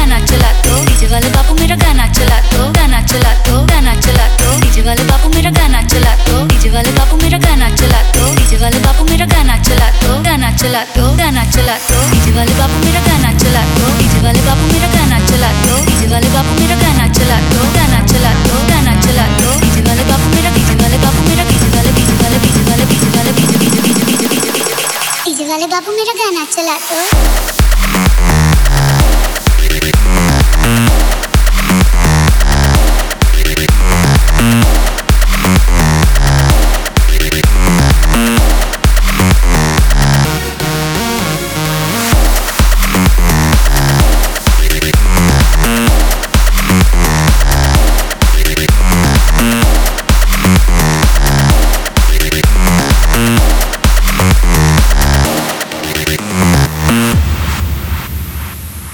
गाना चला दो डीजे वाले बापू मेरा गाना चला दो गाना चला दो गाना चला दो डीजे वाले बापू मेरा गाना चला दो डीजे वाले बापू मेरा गाना चला दो डीजे वाले बापू मेरा गाना चला दो गाना चला दो गाना चला दो डीजे वाले बापू मेरा गाना चला दो डीजे वाले बापू मेरा गाना चला दो डीजे वाले बापू मेरा गाना चला दो गाना चला दो गाना चला दो डीजे वाले बापू मेरा डीजे वाले बापू मेरा डीजे वाले डीजे वाले डीजे वाले डीजे वाले DJ DJ DJ DJ DJ DJ DJ वाले बाबू मेरा गाना चला दो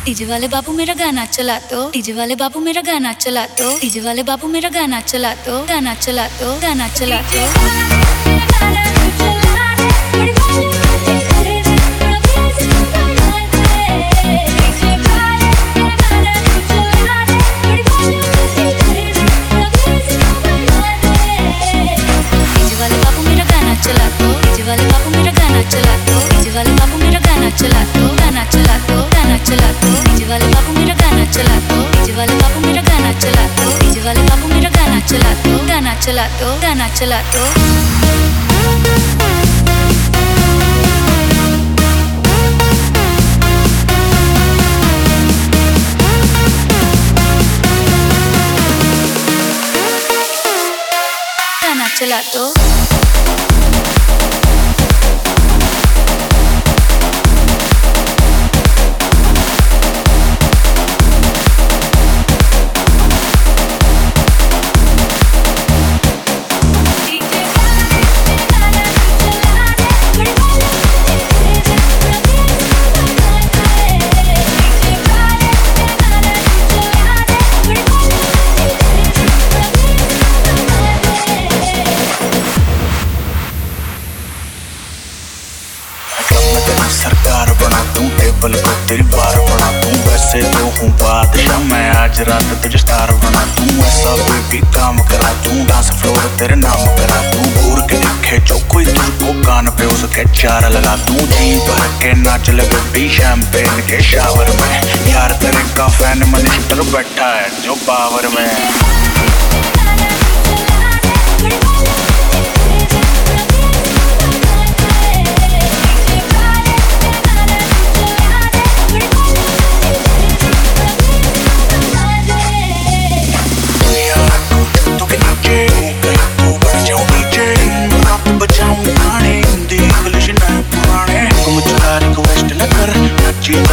डीजे वाले बापू मेरा गाना चला तो डीजे वाले बापू मेरा गाना चला तो डीजे वाले बापू मेरा गाना चला तो गाना चला तो गाना चला दो चला दो गाना चला दो गाना चला दो सरकार बना दूँ टेबल को तेरी बार बना दूँ वैसे तो हूँ बादशाह मैं आज रात तुझे स्टार बना दूँ ऐसा बेबी काम करा दूँ डांस फ्लोर तेरे नाम करा दूँ घूर के देखे जो कोई तुझको कान पे उसके चार लगा दूँ जी भर के नाच ले बेबी शैंपेन के शावर में यार तेरे का फ़ैन मिनिस्टर बैठा है जो पावर में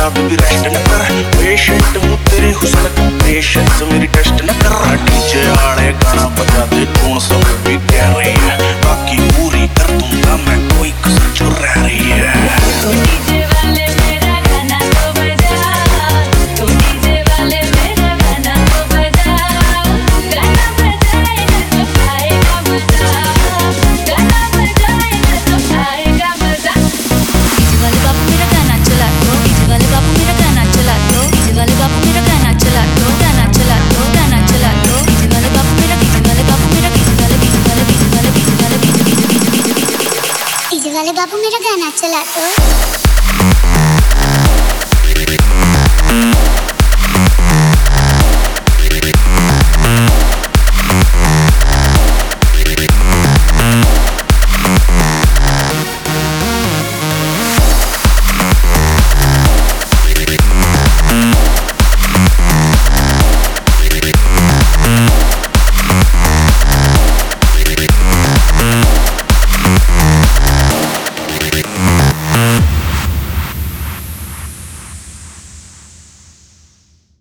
नचीता भी रेस्ट न कर पेशेंट हूँ वाले डीजे वाले डीजे